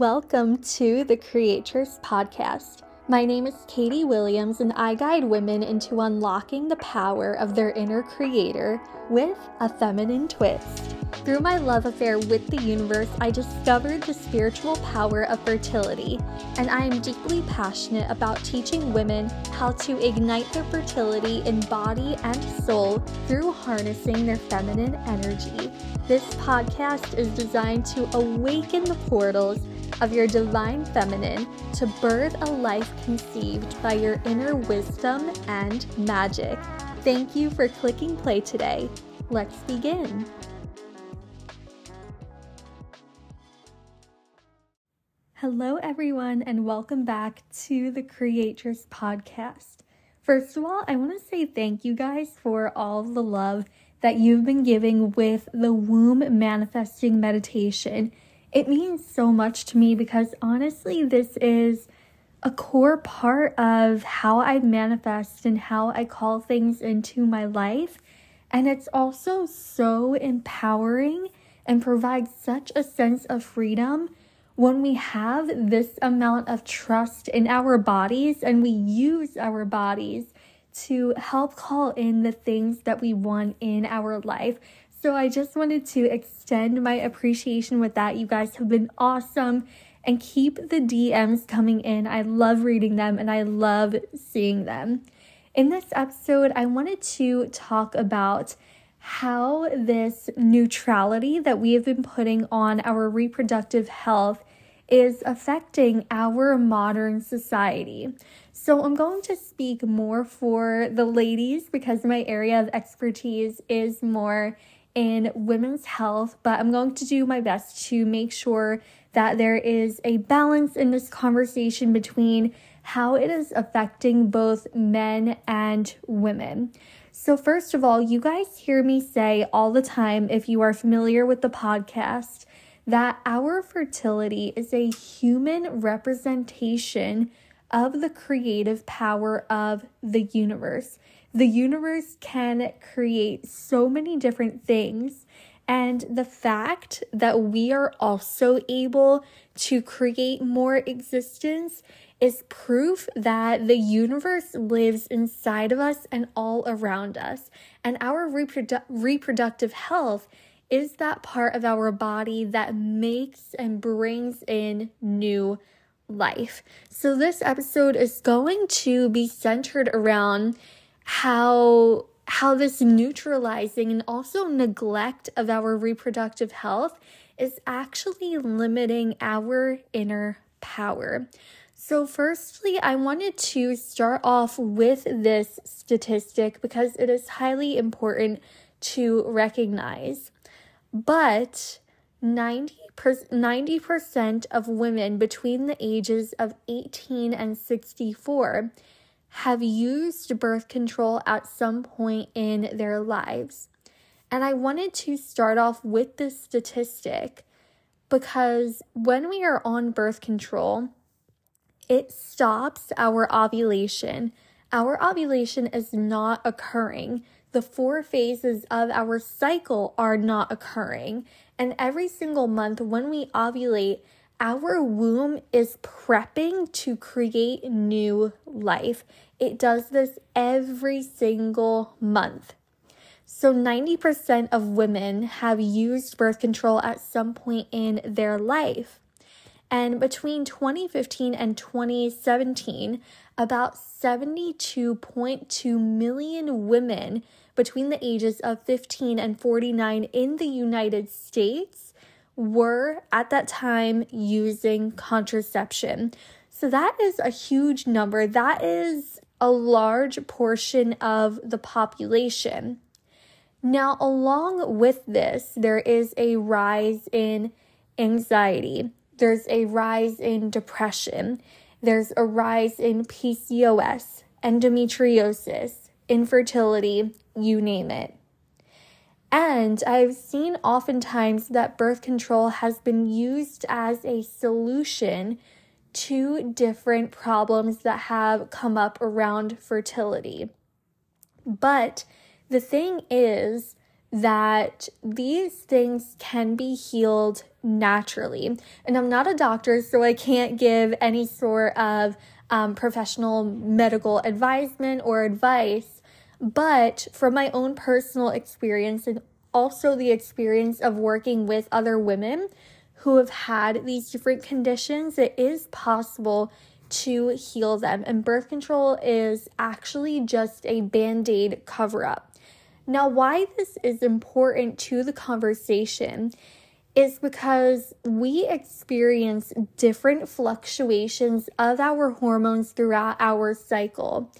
Welcome to the Creatress Podcast. My name is Katie Williams, and I guide women into unlocking the power of their inner creator with a feminine twist. Through my love affair with the universe, I discovered the spiritual power of fertility, and I am deeply passionate about teaching women how to ignite their fertility in body and soul through harnessing their feminine energy. This podcast is designed to awaken the portals of your divine feminine to birth a life conceived by your inner wisdom and magic. Thank you for clicking play today. Let's begin. Hello, everyone, and welcome back to the Creatress Podcast. First of all, I want to say thank you guys for all the love that you've been giving with the womb manifesting meditation. It means so much to me because honestly, this is a core part of how I manifest and how I call things into my life. And it's also so empowering and provides such a sense of freedom when we have this amount of trust in our bodies and we use our bodies to help call in the things that we want in our life. So I just wanted to extend my appreciation with that. You guys have been awesome and keep the DMs coming in. I love reading them and I love seeing them. In this episode, I wanted to talk about how this neutrality that we have been putting on our reproductive health is affecting our modern society. So, I'm going to speak more for the ladies because my area of expertise is more in women's health, but I'm going to do my best to make sure that there is a balance in this conversation between how it is affecting both men and women. So, first of all, you guys hear me say all the time, if you are familiar with the podcast, that our fertility is a human representation of the creative power of the universe. The universe can create so many different things. And the fact that we are also able to create more existence is proof that the universe lives inside of us and all around us. And our reprodu- reproductive health is that part of our body that makes and brings in new life. So, this episode is going to be centered around how how this neutralizing and also neglect of our reproductive health is actually limiting our inner power. So, firstly, I wanted to start off with this statistic because it is highly important to recognize. But 90 90% of women between the ages of 18 and 64 have used birth control at some point in their lives. And I wanted to start off with this statistic because when we are on birth control, it stops our ovulation. Our ovulation is not occurring. The four phases of our cycle are not occurring. And every single month, when we ovulate, our womb is prepping to create new life. It does this every single month. So, 90% of women have used birth control at some point in their life. And between 2015 and 2017, about 72.2 million women between the ages of 15 and 49 in the United States were at that time using contraception. So that is a huge number. That is a large portion of the population. Now, along with this, there is a rise in anxiety, there's a rise in depression, there's a rise in PCOS, endometriosis, infertility, you name it. And I've seen oftentimes that birth control has been used as a solution to different problems that have come up around fertility. But the thing is that these things can be healed naturally. And I'm not a doctor, so I can't give any sort of um, professional medical advisement or advice. But from my own personal experience and also the experience of working with other women who have had these different conditions, it is possible to heal them. And birth control is actually just a band aid cover up. Now, why this is important to the conversation is because we experience different fluctuations of our hormones throughout our cycle.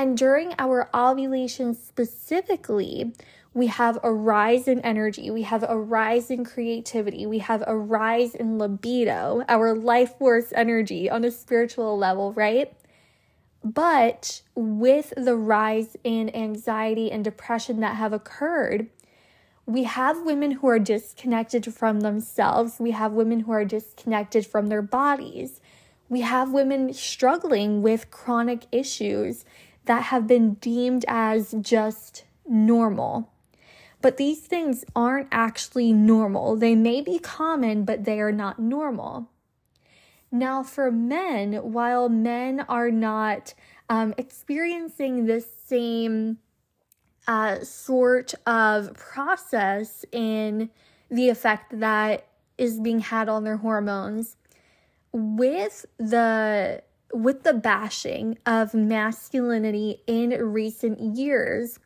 And during our ovulation specifically, we have a rise in energy, we have a rise in creativity, we have a rise in libido, our life force energy on a spiritual level, right? But with the rise in anxiety and depression that have occurred, we have women who are disconnected from themselves. We have women who are disconnected from their bodies. We have women struggling with chronic issues that have been deemed as just normal. But these things aren't actually normal. They may be common, but they are not normal. Now, for men, while men are not um, experiencing this same uh, sort of process in the effect that is being had on their hormones, with the with the bashing of masculinity in recent years,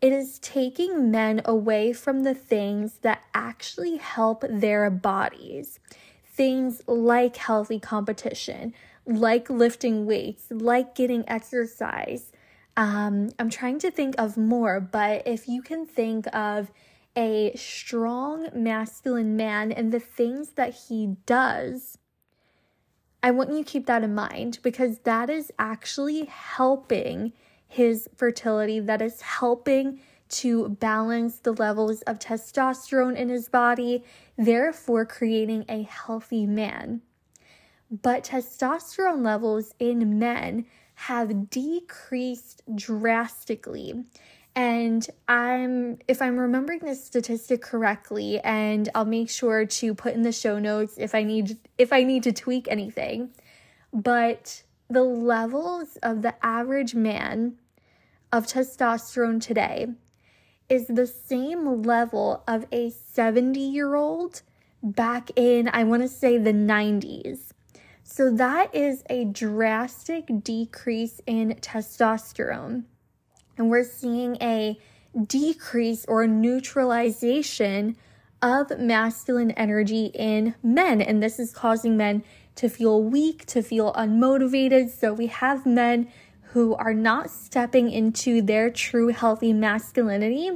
it is taking men away from the things that actually help their bodies. Things like healthy competition, like lifting weights, like getting exercise. Um, I'm trying to think of more, but if you can think of a strong masculine man and the things that he does, I want you to keep that in mind because that is actually helping his fertility, that is helping to balance the levels of testosterone in his body, therefore creating a healthy man. But testosterone levels in men have decreased drastically. And I'm if I'm remembering this statistic correctly and I'll make sure to put in the show notes if I need if I need to tweak anything. But the levels of the average man of testosterone today is the same level of a 70 year old back in, I want to say, the 90s. So that is a drastic decrease in testosterone. And we're seeing a decrease or neutralization of masculine energy in men. And this is causing men to feel weak, to feel unmotivated. So we have men who are not stepping into their true healthy masculinity.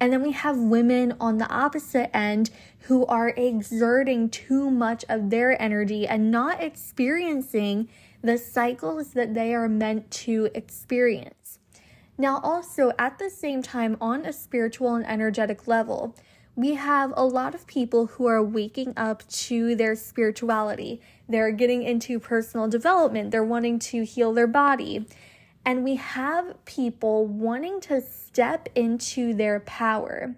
And then we have women on the opposite end who are exerting too much of their energy and not experiencing the cycles that they are meant to experience. Now, also at the same time, on a spiritual and energetic level, we have a lot of people who are waking up to their spirituality. They're getting into personal development, they're wanting to heal their body and we have people wanting to step into their power.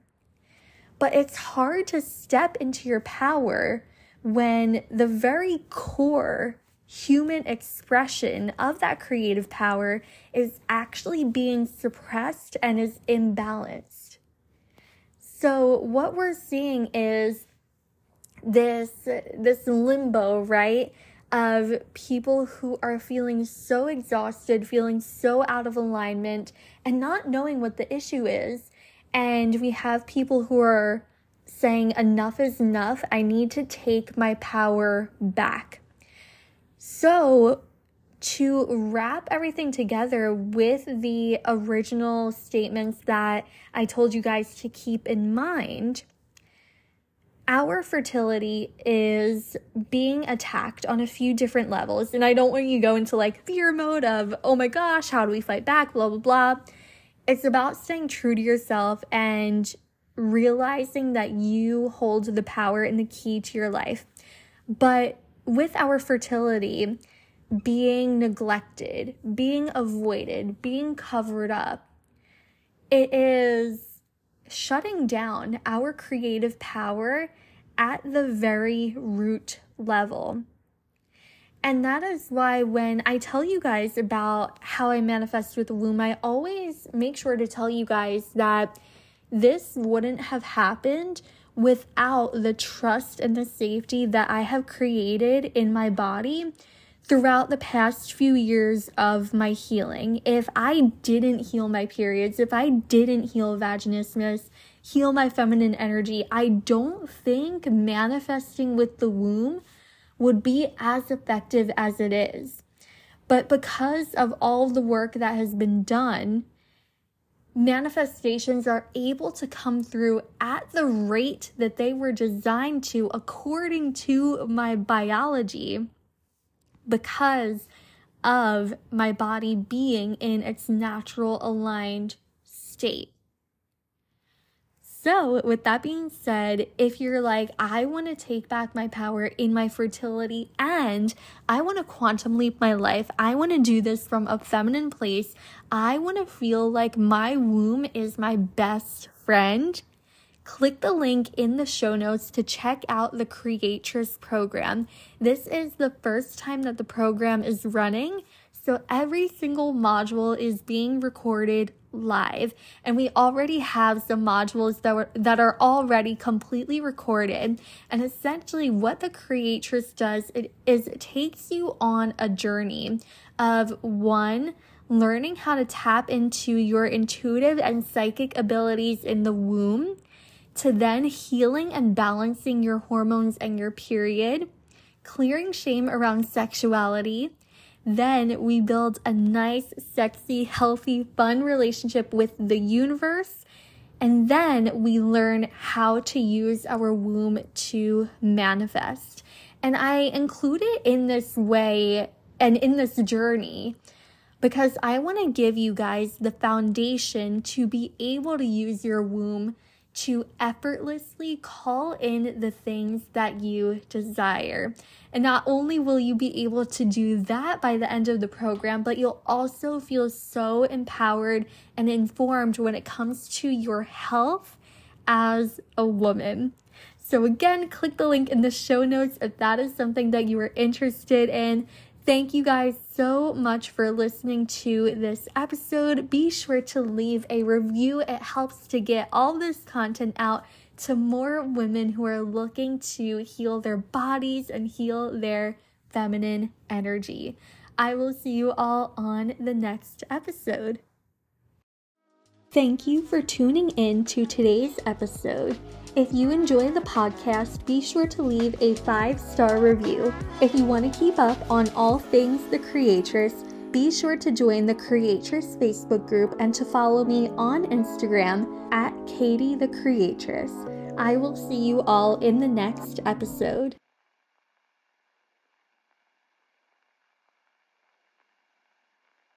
But it's hard to step into your power when the very core human expression of that creative power is actually being suppressed and is imbalanced. So what we're seeing is this this limbo, right? of people who are feeling so exhausted, feeling so out of alignment, and not knowing what the issue is. And we have people who are saying, Enough is enough. I need to take my power back. So, to wrap everything together with the original statements that I told you guys to keep in mind, our fertility is being attacked on a few different levels. And I don't want you to go into like fear mode of, oh my gosh, how do we fight back? Blah, blah, blah. It's about staying true to yourself and realizing that you hold the power and the key to your life. But with our fertility, being neglected, being avoided, being covered up, it is shutting down our creative power at the very root level. And that is why when I tell you guys about how I manifest with the womb, I always make sure to tell you guys that this wouldn't have happened without the trust and the safety that I have created in my body throughout the past few years of my healing. If I didn't heal my periods, if I didn't heal vaginismus, heal my feminine energy, I don't think manifesting with the womb would be as effective as it is. But because of all the work that has been done, manifestations are able to come through at the rate that they were designed to according to my biology because of my body being in its natural aligned state. So, with that being said, if you're like, I want to take back my power in my fertility and I want to quantum leap my life, I want to do this from a feminine place, I want to feel like my womb is my best friend. Click the link in the show notes to check out the Creatress program. This is the first time that the program is running. So every single module is being recorded live and we already have some modules that were that are already completely recorded. And essentially what the creatress does it is it takes you on a journey of one learning how to tap into your intuitive and psychic abilities in the womb to then healing and balancing your hormones and your period clearing shame around sexuality then we build a nice, sexy, healthy, fun relationship with the universe. And then we learn how to use our womb to manifest. And I include it in this way and in this journey because I want to give you guys the foundation to be able to use your womb to effortlessly call in the things that you desire. And not only will you be able to do that by the end of the program, but you'll also feel so empowered and informed when it comes to your health as a woman. So, again, click the link in the show notes if that is something that you are interested in. Thank you guys so much for listening to this episode. Be sure to leave a review, it helps to get all this content out to more women who are looking to heal their bodies and heal their feminine energy. I will see you all on the next episode. Thank you for tuning in to today's episode. If you enjoy the podcast, be sure to leave a five star review. If you want to keep up on all things The Creatress, be sure to join the Creatress Facebook group and to follow me on Instagram at Katie the Creatress. I will see you all in the next episode.